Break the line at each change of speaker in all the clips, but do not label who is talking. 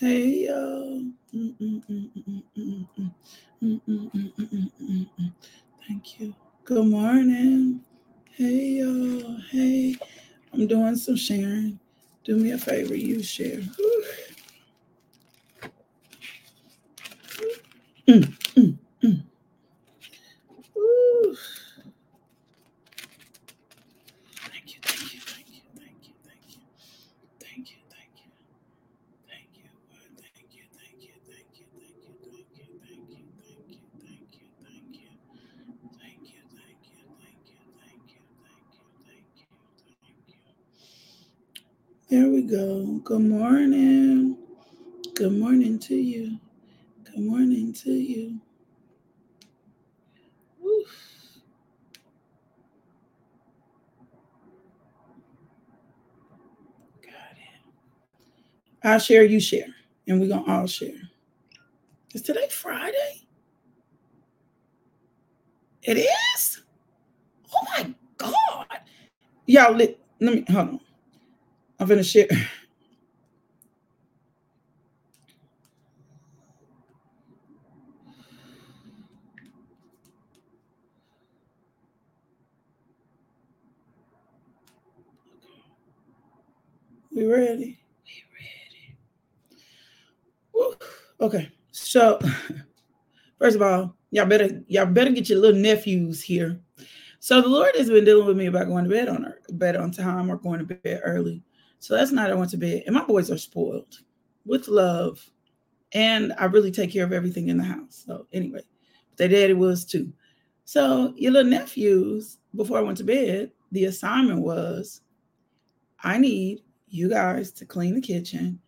Hey, y'all. Thank you. Good morning. Hey, y'all. Hey, I'm doing some sharing. Do me a favor, you share. Mm, mm, mm. There we go. Good morning. Good morning to you. Good morning to you. Oof. Got it. I'll share, you share, and we're gonna all share. Is today Friday? It is? Oh my God. Y'all, let, let me, hold on. I'm gonna share. We ready? We ready. Woo. Okay. So first of all, y'all better y'all better get your little nephews here. So the Lord has been dealing with me about going to bed on her, bed on time or going to bed early. So that's night I went to bed. And my boys are spoiled with love. And I really take care of everything in the house. So anyway, their daddy was too. So your little nephews, before I went to bed, the assignment was I need you guys to clean the kitchen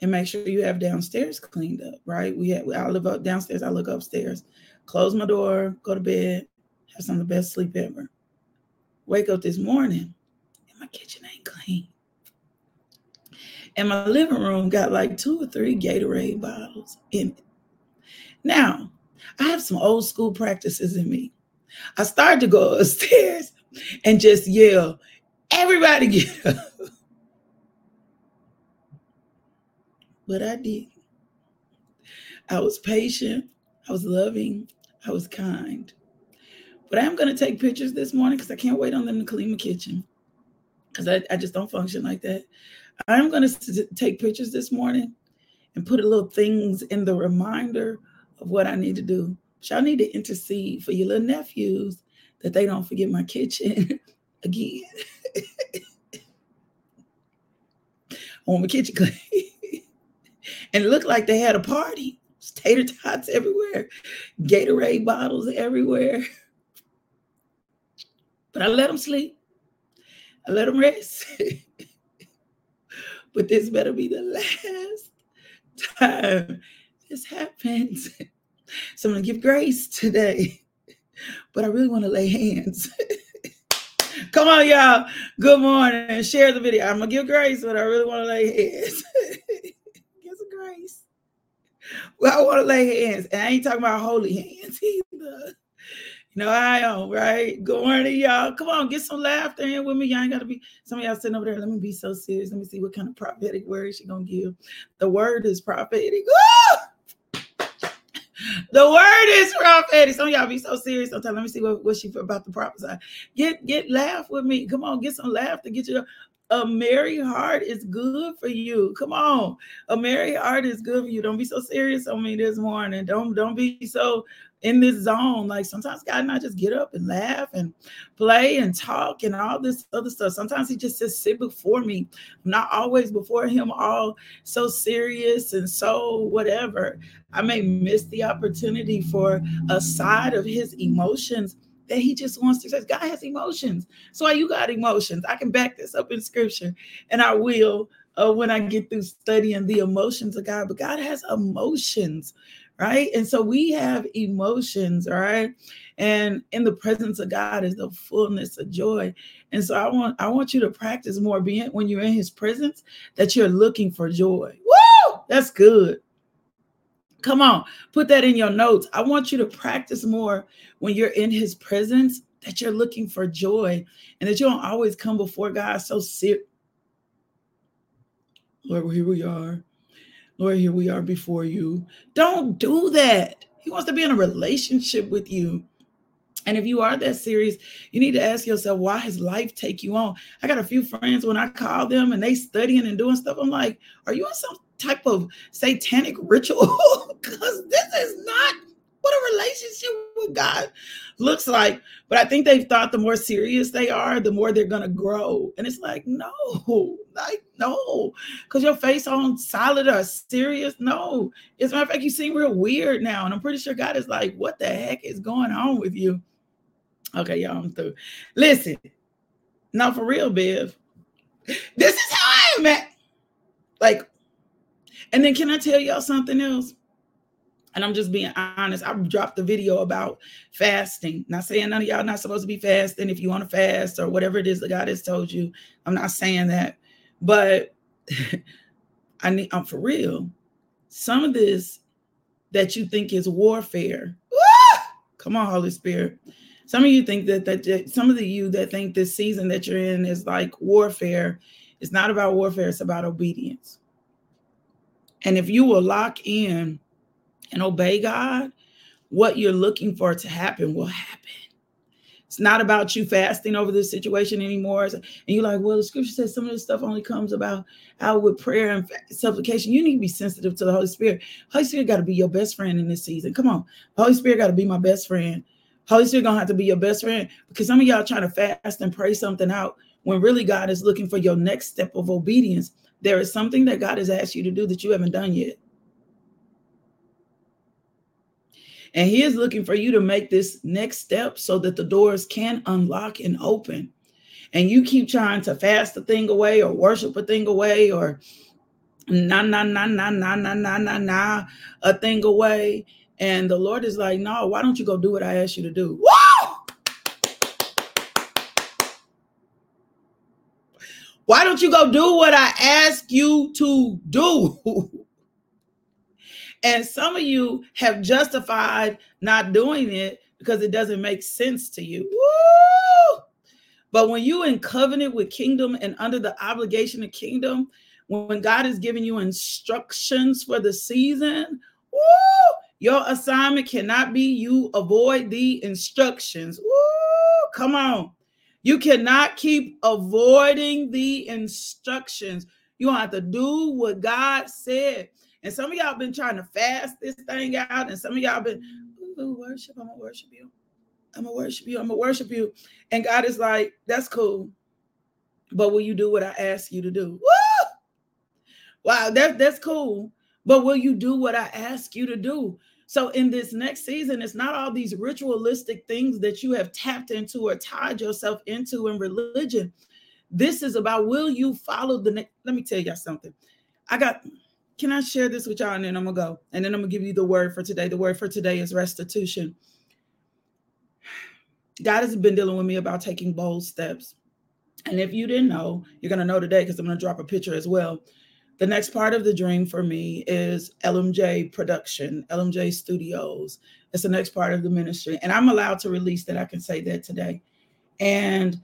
and make sure you have downstairs cleaned up, right? We have I live up downstairs, I look upstairs, close my door, go to bed, have some of the best sleep ever. Wake up this morning and my kitchen ain't clean. And my living room got like two or three Gatorade bottles in it. Now, I have some old school practices in me. I started to go upstairs and just yell, everybody get up. But I did. I was patient, I was loving, I was kind. But I am going to take pictures this morning because I can't wait on them to clean my kitchen because I, I just don't function like that. I'm going to take pictures this morning and put a little things in the reminder of what I need to do. Y'all need to intercede for your little nephews that they don't forget my kitchen again. I want my kitchen clean. and it looked like they had a party. Tater tots everywhere, Gatorade bottles everywhere. But I let them sleep. I let them rest. But this better be the last time this happens. So I'm going to give grace today. But I really want to lay hands. Come on, y'all. Good morning. Share the video. I'm going to give grace, but I really want to lay hands. give some grace. Well, I want to lay hands. And I ain't talking about holy hands either. No, I am, right? Good morning, y'all. Come on, get some laughter in with me. Y'all ain't got to be, some of y'all sitting over there. Let me be so serious. Let me see what kind of prophetic word she to give. The word is prophetic. The word is prophetic. Some of y'all be so serious sometimes. Let me see what, what she about to prophesy. Get get laugh with me. Come on, get some laughter. Get your a merry heart is good for you. Come on. A merry heart is good for you. Don't be so serious on me this morning. Don't don't be so in this zone. Like sometimes God and I just get up and laugh and play and talk and all this other stuff. Sometimes He just says, sit before me, not always before Him, all so serious and so whatever. I may miss the opportunity for a side of His emotions that he just wants to say God has emotions. So you got emotions? I can back this up in scripture and I will uh, when I get through studying the emotions of God. But God has emotions right? And so we have emotions, right? And in the presence of God is the fullness of joy. And so I want I want you to practice more being when you're in his presence that you're looking for joy. Woo! That's good. Come on, put that in your notes. I want you to practice more when you're in his presence that you're looking for joy and that you don't always come before God so serious. Lord, here we are. Lord, here we are before you. Don't do that. He wants to be in a relationship with you. And if you are that serious, you need to ask yourself, why has life take you on? I got a few friends when I call them and they studying and doing stuff. I'm like, are you in some type of satanic ritual? Because this is not relationship with God looks like. But I think they've thought the more serious they are, the more they're gonna grow. And it's like, no, like no, because your face on solid or serious. No, as a matter of fact, you seem real weird now. And I'm pretty sure God is like, what the heck is going on with you? Okay, y'all, I'm through. Listen, not for real, Bev. This is how I am at. Like, and then can I tell y'all something else? And I'm just being honest. I dropped the video about fasting. Not saying none of y'all not supposed to be fasting if you want to fast or whatever it is that God has told you. I'm not saying that, but I need. I'm for real. Some of this that you think is warfare. Come on, Holy Spirit. Some of you think that that some of the you that think this season that you're in is like warfare. It's not about warfare. It's about obedience. And if you will lock in and obey God, what you're looking for to happen will happen. It's not about you fasting over this situation anymore. And you're like, well, the scripture says some of this stuff only comes about out with prayer and supplication. You need to be sensitive to the Holy Spirit. Holy Spirit got to be your best friend in this season. Come on. Holy Spirit got to be my best friend. Holy Spirit gonna have to be your best friend because some of y'all trying to fast and pray something out when really God is looking for your next step of obedience. There is something that God has asked you to do that you haven't done yet. And he is looking for you to make this next step so that the doors can unlock and open. And you keep trying to fast a thing away or worship a thing away or nah, nah, nah, nah, nah, nah, na na na a thing away. And the Lord is like, no, why don't you go do what I asked you to do? Woo! Why don't you go do what I ask you to do? And some of you have justified not doing it because it doesn't make sense to you. Woo! But when you in covenant with kingdom and under the obligation of kingdom, when God is giving you instructions for the season, woo, your assignment cannot be you avoid the instructions. Woo, come on. You cannot keep avoiding the instructions. You have to do what God said. And some of y'all been trying to fast this thing out, and some of y'all been, ooh, worship, I'm gonna worship you. I'm gonna worship you. I'm gonna worship you. And God is like, that's cool. But will you do what I ask you to do? Woo! Wow, that, that's cool. But will you do what I ask you to do? So in this next season, it's not all these ritualistic things that you have tapped into or tied yourself into in religion. This is about will you follow the ne- let me tell y'all something. I got can I share this with y'all? And then I'm gonna go. And then I'm gonna give you the word for today. The word for today is restitution. God has been dealing with me about taking bold steps. And if you didn't know, you're gonna know today because I'm gonna drop a picture as well. The next part of the dream for me is LMJ production, LMJ studios. It's the next part of the ministry. And I'm allowed to release that. I can say that today. And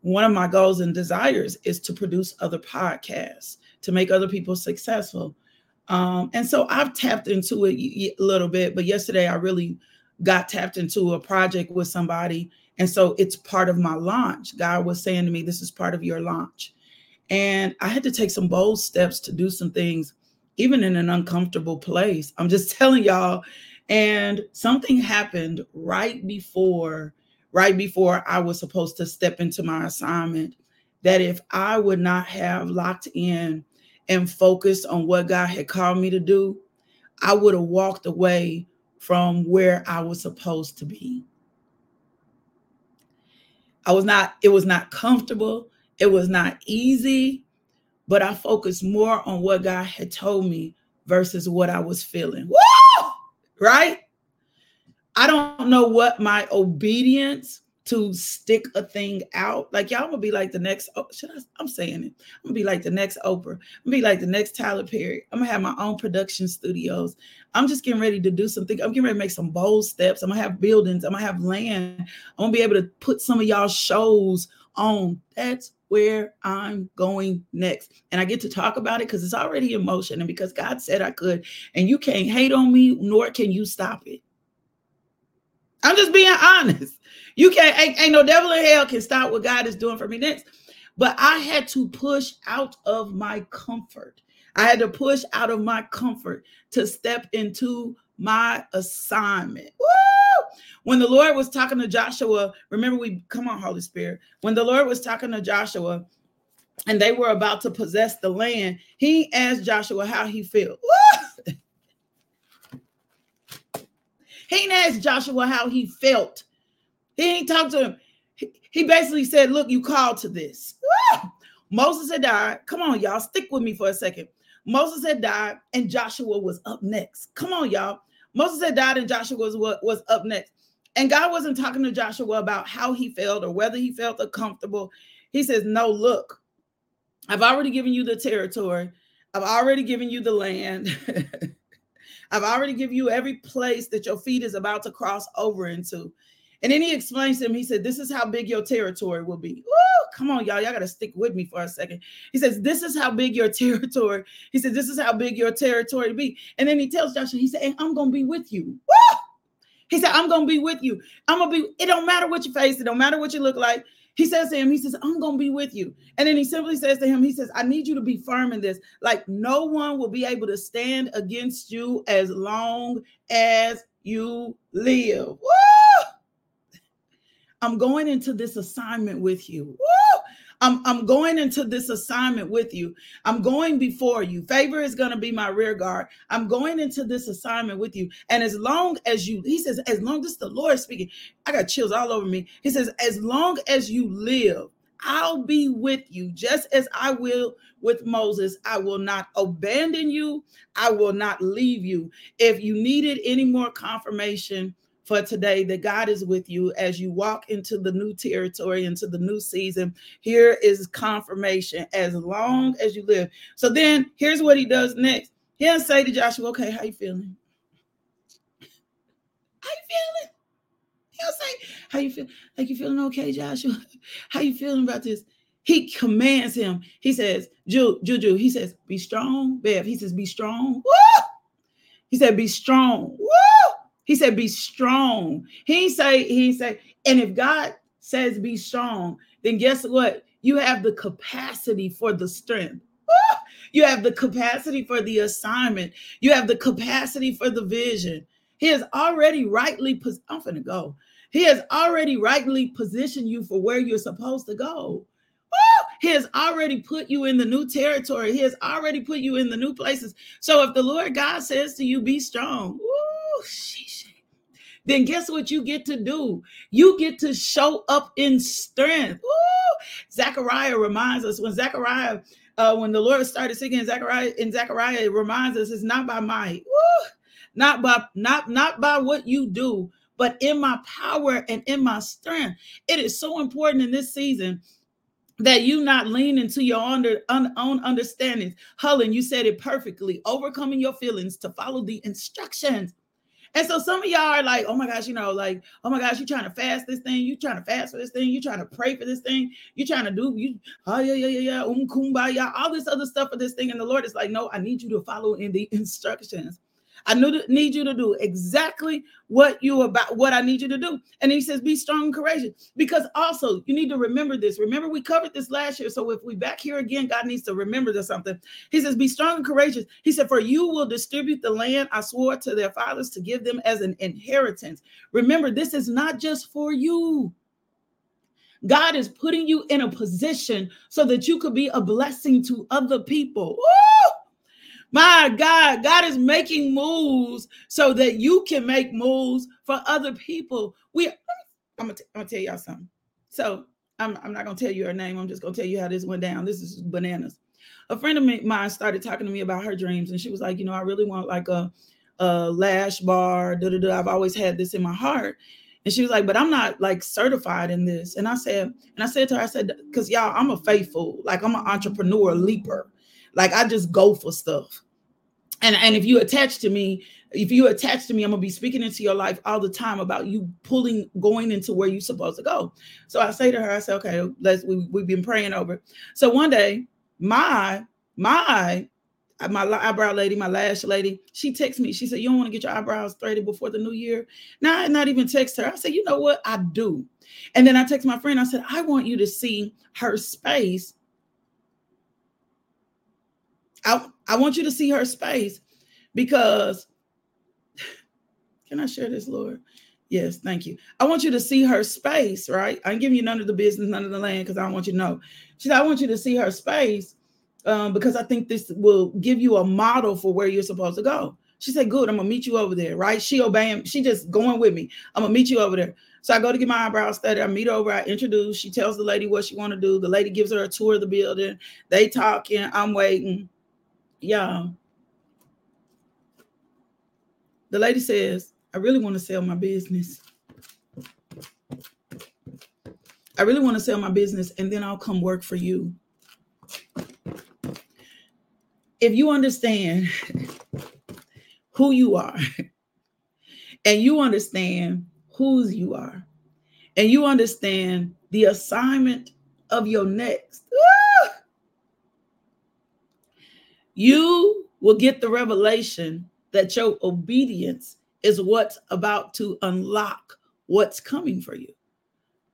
one of my goals and desires is to produce other podcasts, to make other people successful. Um, and so I've tapped into it a little bit, but yesterday I really got tapped into a project with somebody. And so it's part of my launch. God was saying to me, This is part of your launch. And I had to take some bold steps to do some things, even in an uncomfortable place. I'm just telling y'all. And something happened right before, right before I was supposed to step into my assignment. That if I would not have locked in and focused on what God had called me to do, I would have walked away from where I was supposed to be. I was not, it was not comfortable, it was not easy, but I focused more on what God had told me versus what I was feeling. Woo! Right? I don't know what my obedience to stick a thing out. Like y'all gonna be like the next. Oh, should I? I'm saying it. I'm gonna be like the next Oprah. I'm gonna be like the next Tyler Perry. I'm gonna have my own production studios. I'm just getting ready to do something. I'm getting ready to make some bold steps. I'm gonna have buildings. I'm gonna have land. I'm gonna be able to put some of y'all shows on. That's where I'm going next. And I get to talk about it because it's already in motion and because God said I could. And you can't hate on me, nor can you stop it. I'm just being honest. You can't, ain't, ain't no devil in hell can stop what God is doing for me next. But I had to push out of my comfort. I had to push out of my comfort to step into my assignment. Woo! When the Lord was talking to Joshua, remember we come on, Holy Spirit. When the Lord was talking to Joshua and they were about to possess the land, he asked Joshua how he felt. He didn't ask Joshua how he felt. He ain't talked to him. He basically said, Look, you called to this. Moses had died. Come on, y'all, stick with me for a second. Moses had died and Joshua was up next. Come on, y'all. Moses had died and Joshua was was up next. And God wasn't talking to Joshua about how he felt or whether he felt uncomfortable. He says, No, look, I've already given you the territory, I've already given you the land. I've already given you every place that your feet is about to cross over into. And then he explains to him, he said, This is how big your territory will be. Woo, come on, y'all. Y'all got to stick with me for a second. He says, This is how big your territory. He said, This is how big your territory will be. And then he tells Joshua, he said, hey, I'm gonna be with you. Woo! He said, I'm gonna be with you. I'm gonna be, it don't matter what you face, it don't matter what you look like. He says to him, he says, I'm gonna be with you. And then he simply says to him, he says, I need you to be firm in this. Like no one will be able to stand against you as long as you live. Woo! I'm going into this assignment with you. Woo! I'm, I'm going into this assignment with you. I'm going before you. Favor is going to be my rear guard. I'm going into this assignment with you. And as long as you, he says, as long as the Lord speaking, I got chills all over me. He says, as long as you live, I'll be with you just as I will with Moses. I will not abandon you. I will not leave you. If you needed any more confirmation, for today that God is with you as you walk into the new territory, into the new season. Here is confirmation as long as you live. So then here's what he does next. He'll say to Joshua, okay, how you feeling? How you feeling? He'll say, how you feel? Like you feeling okay, Joshua? How you feeling about this? He commands him. He says, Juju, he says, be strong. Bev, he says, be strong. Woo! He said, be strong. Woo! He said, be strong. He say, he say, and if God says be strong, then guess what? You have the capacity for the strength. You have the capacity for the assignment. You have the capacity for the vision. He has already rightly, pos- I'm gonna go. He has already rightly positioned you for where you're supposed to go. He has already put you in the new territory. He has already put you in the new places. So if the Lord God says to you, be strong, woo, then guess what you get to do? You get to show up in strength. Zechariah reminds us when Zechariah, uh, when the Lord started singing Zechariah, in Zechariah, it reminds us it's not by might, not by not not by what you do, but in my power and in my strength. It is so important in this season that you not lean into your un, own understandings. Helen, you said it perfectly. Overcoming your feelings to follow the instructions and so some of y'all are like, oh my gosh, you know, like, oh my gosh, you trying to fast this thing, you trying to fast for this thing, you trying to pray for this thing, you trying to do you, oh yeah, yeah, yeah, yeah, um kumbaya, all this other stuff for this thing. And the Lord is like, no, I need you to follow in the instructions. I need you to do exactly what you about what I need you to do. And he says, be strong and courageous. Because also you need to remember this. Remember, we covered this last year. So if we back here again, God needs to remember this something. He says, be strong and courageous. He said, For you will distribute the land I swore to their fathers to give them as an inheritance. Remember, this is not just for you. God is putting you in a position so that you could be a blessing to other people. Woo! My God, God is making moves so that you can make moves for other people. We, I'm gonna, t- I'm gonna tell y'all something. So I'm, I'm not gonna tell you her name. I'm just gonna tell you how this went down. This is bananas. A friend of mine started talking to me about her dreams, and she was like, you know, I really want like a, a lash bar. Da, da, da. I've always had this in my heart. And she was like, but I'm not like certified in this. And I said, and I said to her, I said, because y'all, I'm a faithful, like I'm an entrepreneur leaper. Like I just go for stuff. And, and if you attach to me, if you attach to me, I'm gonna be speaking into your life all the time about you pulling, going into where you're supposed to go. So I say to her, I say, okay, let's we, we've been praying over. So one day, my my my eyebrow lady, my lash lady, she texts me. She said, You don't want to get your eyebrows threaded before the new year? Now, I not even text her. I said, You know what? I do. And then I text my friend. I said, I want you to see her space. I, I want you to see her space because can I share this, Lord? Yes, thank you. I want you to see her space, right? I'm giving you none of the business, none of the land, because I want you to know. She said, I want you to see her space um, because I think this will give you a model for where you're supposed to go. She said, Good, I'm gonna meet you over there, right? She obeying, she just going with me. I'm gonna meet you over there. So I go to get my eyebrows studied. I meet over, I introduce. She tells the lady what she want to do. The lady gives her a tour of the building. They talking. I'm waiting. Yeah. The lady says, I really want to sell my business. I really want to sell my business and then I'll come work for you if you understand who you are and you understand whose you are and you understand the assignment of your next, you will get the revelation that your obedience is what's about to unlock what's coming for you.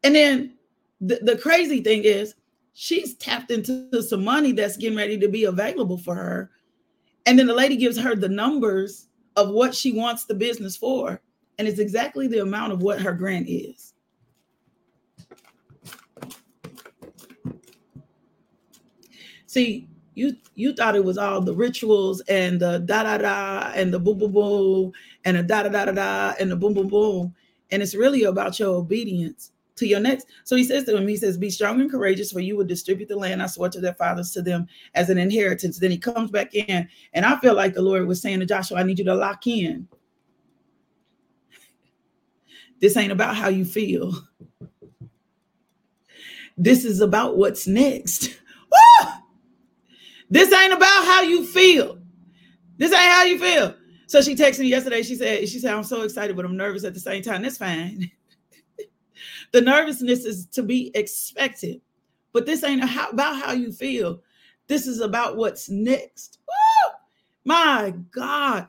And then the, the crazy thing is, she's tapped into some money that's getting ready to be available for her. And then the lady gives her the numbers of what she wants the business for. And it's exactly the amount of what her grant is. See, you you thought it was all the rituals and the da da da and the boom boom boom and the da da da da da and the boom boom boom. And it's really about your obedience to your next. So he says to him, he says, Be strong and courageous, for you will distribute the land I swore to their fathers to them as an inheritance. Then he comes back in, and I feel like the Lord was saying to Joshua, I need you to lock in. This ain't about how you feel. This is about what's next. This ain't about how you feel. This ain't how you feel. So she texted me yesterday. She said, she said, I'm so excited, but I'm nervous at the same time. That's fine. The nervousness is to be expected, but this ain't about how you feel. This is about what's next. Woo! My God,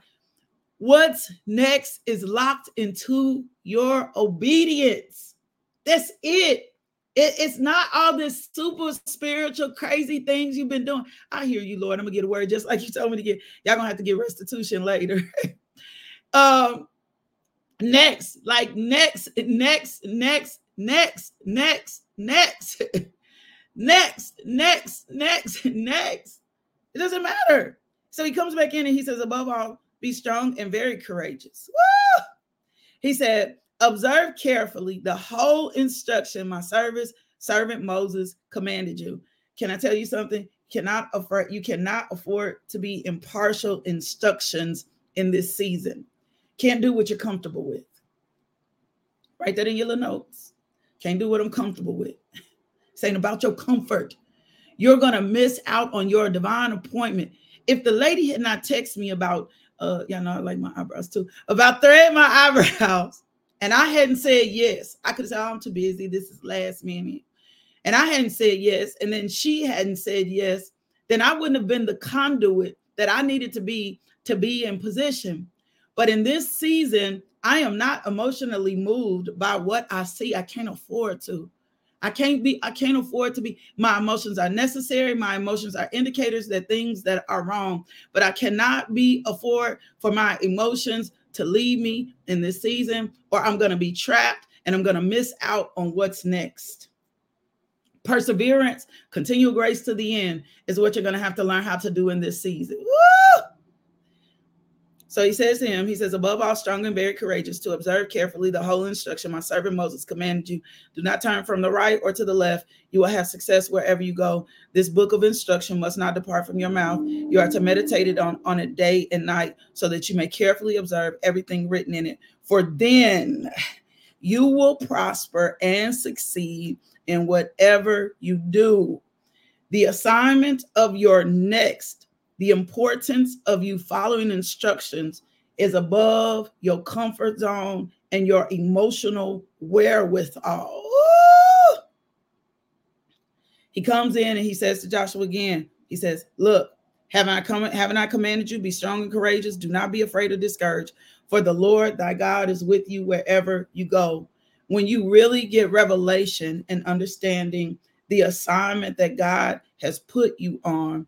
what's next is locked into your obedience. That's it. It, it's not all this super spiritual crazy things you've been doing. I hear you, Lord. I'm gonna get a word just like you told me to get. Y'all gonna have to get restitution later. um, next, like next, next, next, next, next, next, next, next, next, next. It doesn't matter. So he comes back in and he says, above all, be strong and very courageous. Woo! He said, observe carefully the whole instruction my service servant Moses commanded you. Can I tell you something? Cannot afford you cannot afford to be impartial instructions in this season. Can't do what you're comfortable with. Write that in your little notes. Can't do what I'm comfortable with. Saying about your comfort. You're to miss out on your divine appointment. If the lady had not texted me about, uh, y'all know I like my eyebrows too, about threading my eyebrows, and I hadn't said yes, I could have said, oh, I'm too busy. This is last minute. And I hadn't said yes, and then she hadn't said yes, then I wouldn't have been the conduit that I needed to be to be in position. But in this season, I am not emotionally moved by what I see. I can't afford to. I can't be, I can't afford to be. My emotions are necessary. My emotions are indicators that things that are wrong, but I cannot be afford for my emotions to leave me in this season, or I'm going to be trapped and I'm going to miss out on what's next. Perseverance, continual grace to the end is what you're going to have to learn how to do in this season. Woo! So he says to him, he says, above all, strong and very courageous, to observe carefully the whole instruction my servant Moses commanded you. Do not turn from the right or to the left. You will have success wherever you go. This book of instruction must not depart from your mouth. You are to meditate it on, on it day and night so that you may carefully observe everything written in it. For then you will prosper and succeed in whatever you do. The assignment of your next the importance of you following instructions is above your comfort zone and your emotional wherewithal. He comes in and he says to Joshua again, he says, Look, haven't I come, haven't I commanded you? Be strong and courageous. Do not be afraid or discouraged, for the Lord thy God is with you wherever you go. When you really get revelation and understanding the assignment that God has put you on,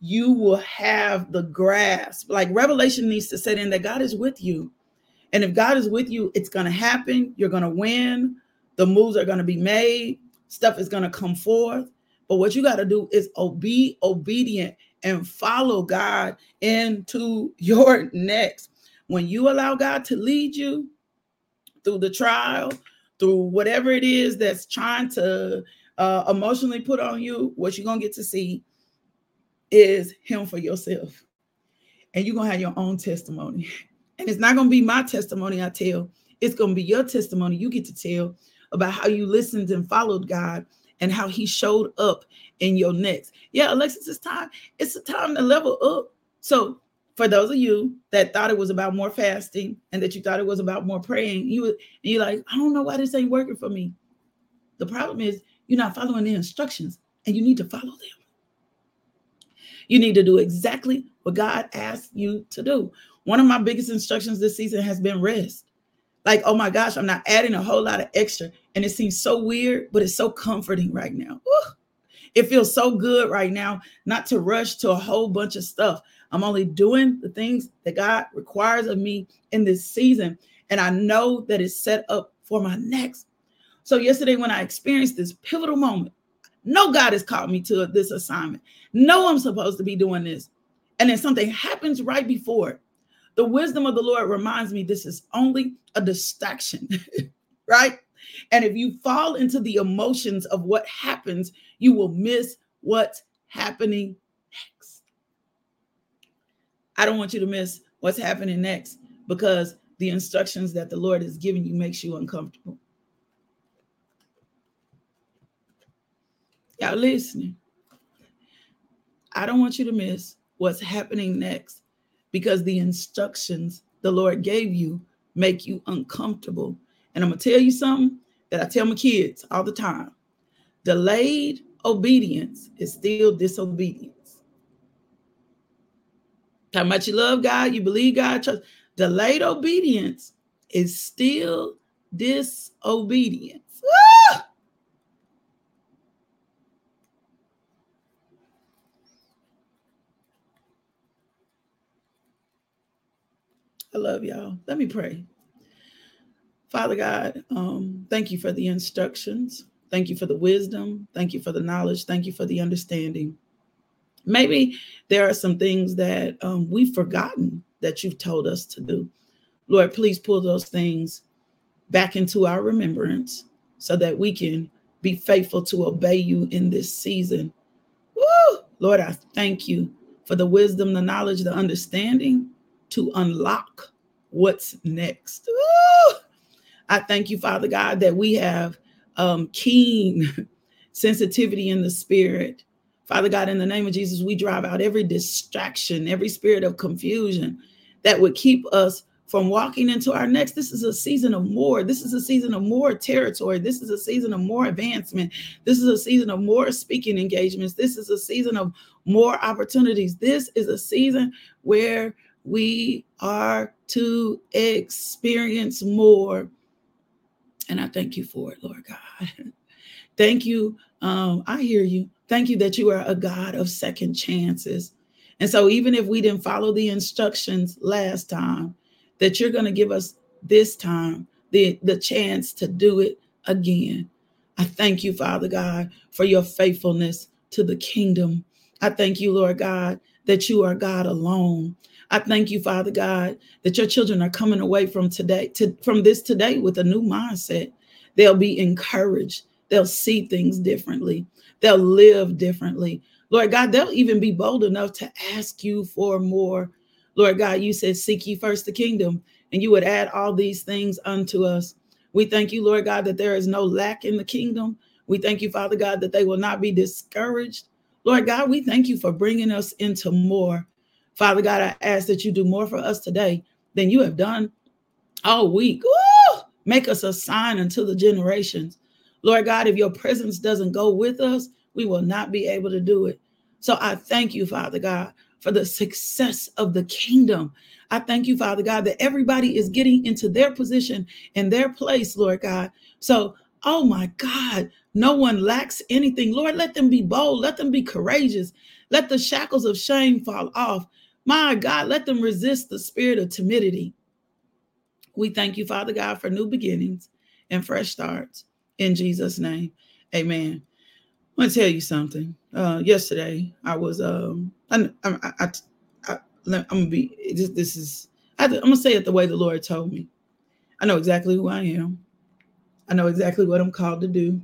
you will have the grasp. Like revelation needs to set in that God is with you. And if God is with you, it's going to happen. You're going to win. The moves are going to be made. Stuff is going to come forth. But what you got to do is be obedient and follow God into your next. When you allow God to lead you through the trial, through whatever it is that's trying to uh, emotionally put on you, what you're going to get to see is Him for yourself. And you're going to have your own testimony. And it's not going to be my testimony I tell, it's going to be your testimony you get to tell about how you listened and followed God and how He showed up in your next. Yeah, Alexis, it's time. It's a time to level up. So, for those of you that thought it was about more fasting and that you thought it was about more praying, you you're like, I don't know why this ain't working for me. The problem is you're not following the instructions and you need to follow them. You need to do exactly what God asked you to do. One of my biggest instructions this season has been rest. Like, oh my gosh, I'm not adding a whole lot of extra. And it seems so weird, but it's so comforting right now. It feels so good right now not to rush to a whole bunch of stuff. I'm only doing the things that God requires of me in this season. And I know that it's set up for my next. So, yesterday, when I experienced this pivotal moment, no, God has called me to this assignment. No, I'm supposed to be doing this. And then something happens right before it. The wisdom of the Lord reminds me this is only a distraction, right? And if you fall into the emotions of what happens, you will miss what's happening next. I don't want you to miss what's happening next because the instructions that the Lord has given you makes you uncomfortable. Y'all listening? I don't want you to miss what's happening next because the instructions the Lord gave you make you uncomfortable. And I'm going to tell you something that I tell my kids all the time delayed obedience is still disobedience. How much you love God, you believe God, trust. Delayed obedience is still disobedience. Woo! I love y'all. Let me pray. Father God, um, thank you for the instructions. Thank you for the wisdom. Thank you for the knowledge. Thank you for the understanding. Maybe there are some things that um, we've forgotten that you've told us to do. Lord, please pull those things back into our remembrance so that we can be faithful to obey you in this season. Woo! Lord, I thank you for the wisdom, the knowledge, the understanding to unlock what's next. Ooh, I thank you, Father God, that we have um, keen sensitivity in the spirit. Father God, in the name of Jesus, we drive out every distraction, every spirit of confusion that would keep us from walking into our next. This is a season of more. This is a season of more territory. This is a season of more advancement. This is a season of more speaking engagements. This is a season of more opportunities. This is a season where we are to experience more. And I thank you for it, Lord God. thank you. Um, I hear you. Thank you that you are a God of second chances. And so, even if we didn't follow the instructions last time, that you're going to give us this time the, the chance to do it again. I thank you, Father God, for your faithfulness to the kingdom. I thank you, Lord God, that you are God alone. I thank you, Father God, that your children are coming away from today, to, from this today with a new mindset. They'll be encouraged. They'll see things differently. They'll live differently. Lord God, they'll even be bold enough to ask you for more. Lord God, you said, Seek ye first the kingdom, and you would add all these things unto us. We thank you, Lord God, that there is no lack in the kingdom. We thank you, Father God, that they will not be discouraged Lord God, we thank you for bringing us into more. Father God, I ask that you do more for us today than you have done all week. Woo! Make us a sign unto the generations. Lord God, if your presence doesn't go with us, we will not be able to do it. So I thank you, Father God, for the success of the kingdom. I thank you, Father God, that everybody is getting into their position and their place, Lord God. So, oh my God, no one lacks anything. Lord, let them be bold. Let them be courageous. Let the shackles of shame fall off. My God, let them resist the spirit of timidity. We thank you, Father God, for new beginnings and fresh starts. In Jesus' name, amen. I want to tell you something. Uh, yesterday, I was, um, I, I, I, I, am gonna be, this, this is, I, I'm gonna say it the way the Lord told me. I know exactly who I am. I know exactly what I'm called to do.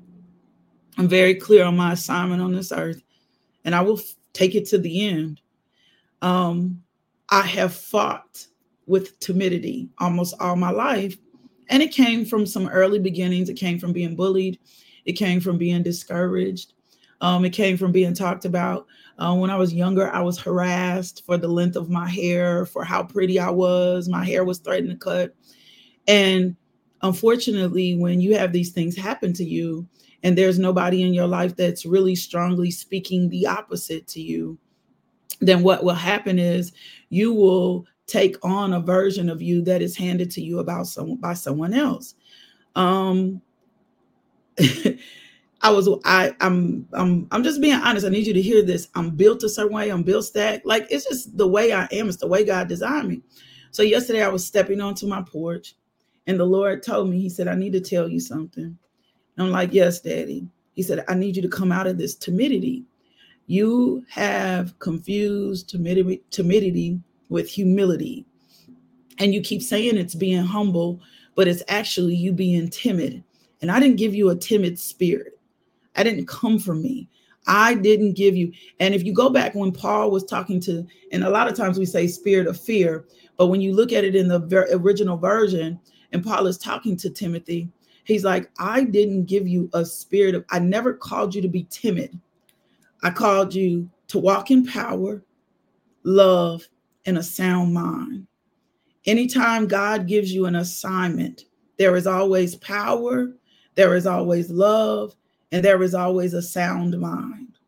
I'm very clear on my assignment on this earth, and I will f- take it to the end. Um, I have fought with timidity almost all my life, and it came from some early beginnings. It came from being bullied, it came from being discouraged, um, it came from being talked about. Uh, when I was younger, I was harassed for the length of my hair, for how pretty I was. My hair was threatened to cut. And unfortunately, when you have these things happen to you, and there's nobody in your life that's really strongly speaking the opposite to you, then what will happen is you will take on a version of you that is handed to you about some by someone else. Um I was I I'm I'm I'm just being honest. I need you to hear this. I'm built a certain way. I'm built stack. Like it's just the way I am. It's the way God designed me. So yesterday I was stepping onto my porch and the Lord told me, He said, I need to tell you something. And I'm like, Yes, Daddy. He said, I need you to come out of this timidity. You have confused timidity, timidity with humility. And you keep saying it's being humble, but it's actually you being timid. And I didn't give you a timid spirit. I didn't come from me. I didn't give you. And if you go back when Paul was talking to, and a lot of times we say spirit of fear, but when you look at it in the ver- original version, and Paul is talking to Timothy, he's like, I didn't give you a spirit of, I never called you to be timid. I called you to walk in power, love, and a sound mind. Anytime God gives you an assignment, there is always power, there is always love, and there is always a sound mind.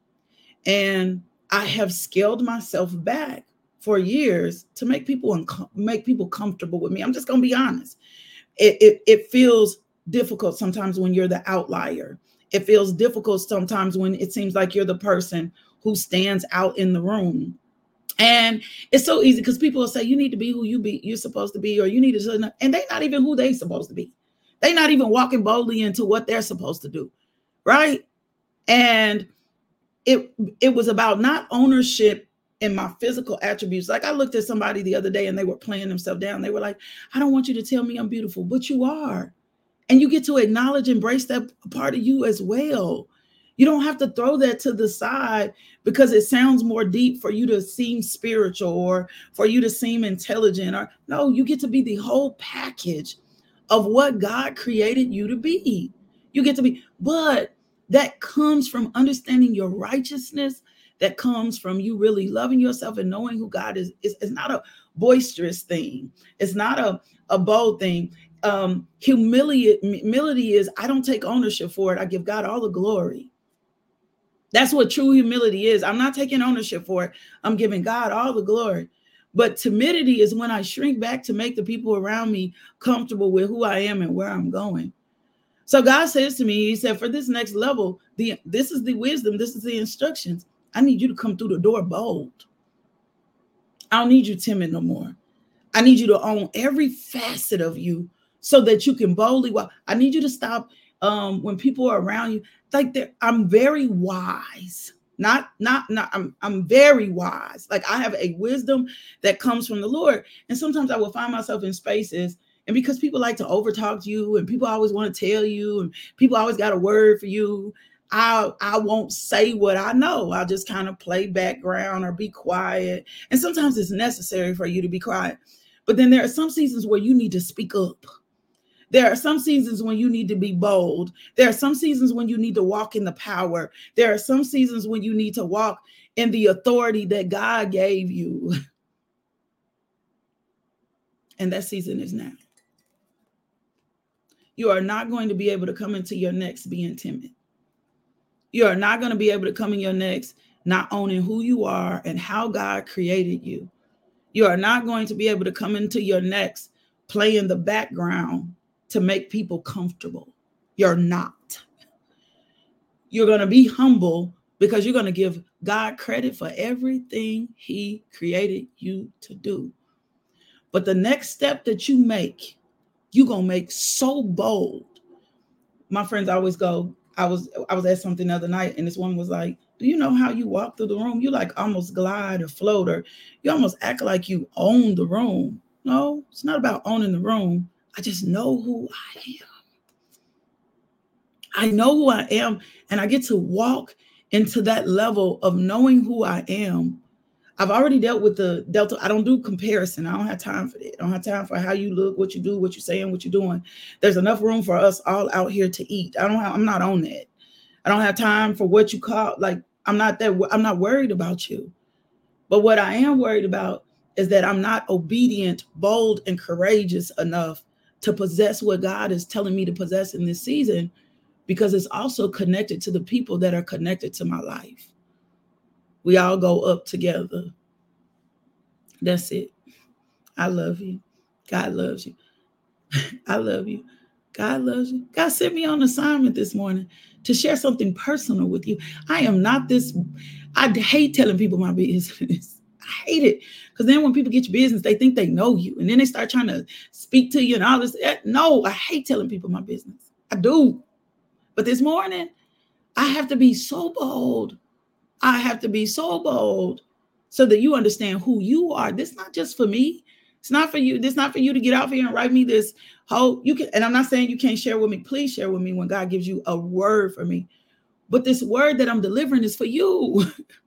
And I have scaled myself back for years to make people unco- make people comfortable with me. I'm just to be honest. It, it, it feels difficult sometimes when you're the outlier. It feels difficult sometimes when it seems like you're the person who stands out in the room. And it's so easy because people will say you need to be who you be you're supposed to be, or you need to, and they're not even who they supposed to be. They're not even walking boldly into what they're supposed to do right? And it it was about not ownership in my physical attributes. Like I looked at somebody the other day and they were playing themselves down. They were like, I don't want you to tell me I'm beautiful, but you are. And you get to acknowledge, and embrace that part of you as well. You don't have to throw that to the side because it sounds more deep for you to seem spiritual or for you to seem intelligent. Or no, you get to be the whole package of what God created you to be. You get to be, but that comes from understanding your righteousness that comes from you really loving yourself and knowing who God is. It's, it's not a boisterous thing. It's not a, a bold thing. Um, humility, humility is I don't take ownership for it. I give God all the glory. That's what true humility is. I'm not taking ownership for it. I'm giving God all the glory. But timidity is when I shrink back to make the people around me comfortable with who I am and where I'm going. So God says to me, He said, for this next level, the this is the wisdom, this is the instructions. I need you to come through the door bold. I don't need you timid no more. I need you to own every facet of you so that you can boldly walk. I need you to stop um when people are around you. Like I'm very wise. Not, not, not, I'm I'm very wise. Like I have a wisdom that comes from the Lord. And sometimes I will find myself in spaces and because people like to overtalk to you and people always want to tell you and people always got a word for you, I I won't say what I know. I'll just kind of play background or be quiet. And sometimes it's necessary for you to be quiet. But then there are some seasons where you need to speak up. There are some seasons when you need to be bold. There are some seasons when you need to walk in the power. There are some seasons when you need to walk in the authority that God gave you. And that season is now. You are not going to be able to come into your next being timid. You are not going to be able to come in your next not owning who you are and how God created you. You are not going to be able to come into your next play in the background to make people comfortable. You're not. You're going to be humble because you're going to give God credit for everything He created you to do. But the next step that you make, you're going to make so bold. My friends always go, I was I was at something the other night, and this woman was like, Do you know how you walk through the room? You like almost glide or float, or you almost act like you own the room. No, it's not about owning the room. I just know who I am. I know who I am, and I get to walk into that level of knowing who I am. I've already dealt with the Delta. I don't do comparison. I don't have time for that. I don't have time for how you look, what you do, what you're saying, what you're doing. There's enough room for us all out here to eat. I don't have, I'm not on that. I don't have time for what you call like I'm not that I'm not worried about you. But what I am worried about is that I'm not obedient, bold, and courageous enough to possess what God is telling me to possess in this season because it's also connected to the people that are connected to my life. We all go up together. That's it. I love you. God loves you. I love you. God loves you. God sent me on assignment this morning to share something personal with you. I am not this, I hate telling people my business. I hate it. Because then when people get your business, they think they know you. And then they start trying to speak to you and all this. Eh, no, I hate telling people my business. I do. But this morning, I have to be so bold. I have to be so bold so that you understand who you are. This not just for me. It's not for you. This not for you to get out here and write me this whole you can and I'm not saying you can't share with me. Please share with me when God gives you a word for me. But this word that I'm delivering is for you.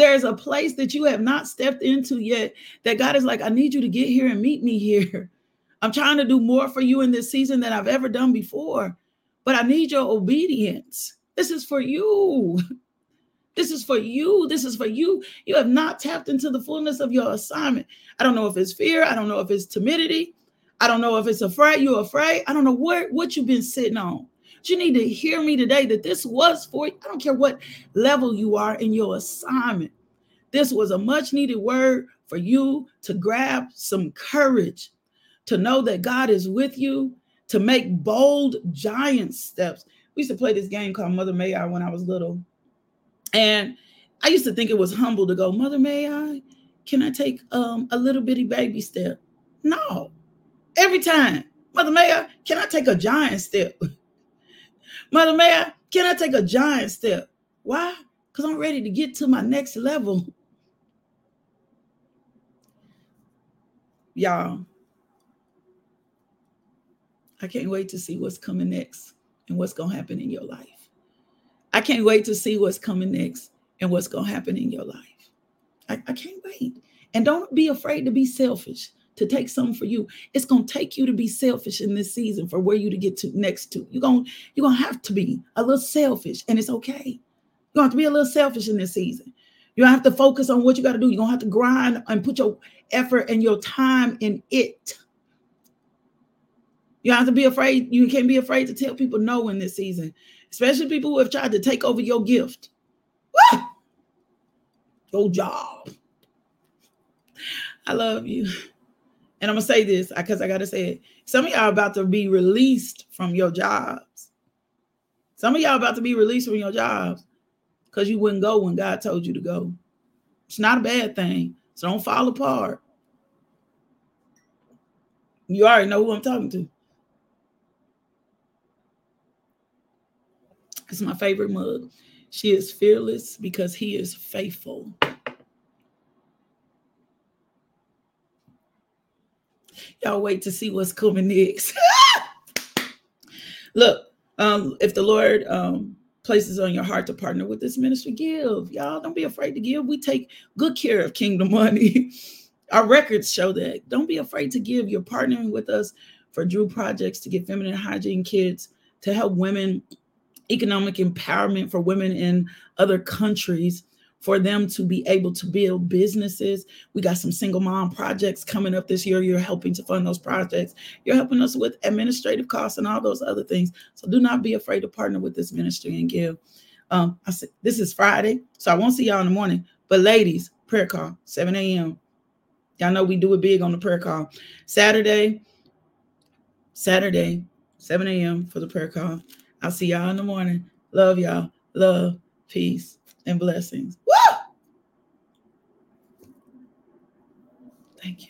There's a place that you have not stepped into yet that God is like, I need you to get here and meet me here. I'm trying to do more for you in this season than I've ever done before but I need your obedience. This is for you. This is for you. This is for you. You have not tapped into the fullness of your assignment. I don't know if it's fear. I don't know if it's timidity. I don't know if it's afraid. You're afraid. I don't know what, what you've been sitting on. You need to hear me today that this was for you. I don't care what level you are in your assignment. This was a much needed word for you to grab some courage, to know that God is with you, to make bold giant steps. We used to play this game called Mother May I when I was little. And I used to think it was humble to go, Mother May I, can I take um, a little bitty baby step? No. Every time, Mother May I, can I take a giant step? Mother May I, can I take a giant step? Why? Because I'm ready to get to my next level. Y'all, I can't wait to see what's coming next and what's going to happen in your life. I can't wait to see what's coming next and what's going to happen in your life. I, I can't wait. And don't be afraid to be selfish, to take something for you. It's to take you to be selfish in this season for where you to get to next to. You're going you're to have to be a little selfish and it's okay. You're to have to be a little selfish in this season. You don't have to focus on what you got to do. You're to have to grind and put your effort and your time in it. You have to be afraid. You can't be afraid to tell people no in this season, especially people who have tried to take over your gift. Your job. I love you. And I'm gonna say this because I gotta say it. Some of y'all about to be released from your jobs. Some of y'all about to be released from your jobs because you wouldn't go when God told you to go. It's not a bad thing. So don't fall apart. You already know who I'm talking to. It's my favorite mug. She is fearless because he is faithful. Y'all wait to see what's coming next. Look, um, if the Lord um, places on your heart to partner with this ministry, give. Y'all don't be afraid to give. We take good care of kingdom money. Our records show that. Don't be afraid to give. You're partnering with us for Drew Projects to get feminine hygiene kits to help women, economic empowerment for women in other countries for them to be able to build businesses. We got some single mom projects coming up this year. You're helping to fund those projects. You're helping us with administrative costs and all those other things. So do not be afraid to partner with this ministry and give. Um, I said this is Friday, so I won't see y'all in the morning. But ladies, prayer call, 7 a.m. Y'all know we do it big on the prayer call. Saturday, Saturday, 7 a.m. for the prayer call. I'll see y'all in the morning. Love y'all. Love, peace, and blessings. Woo! Thank you. Thank you.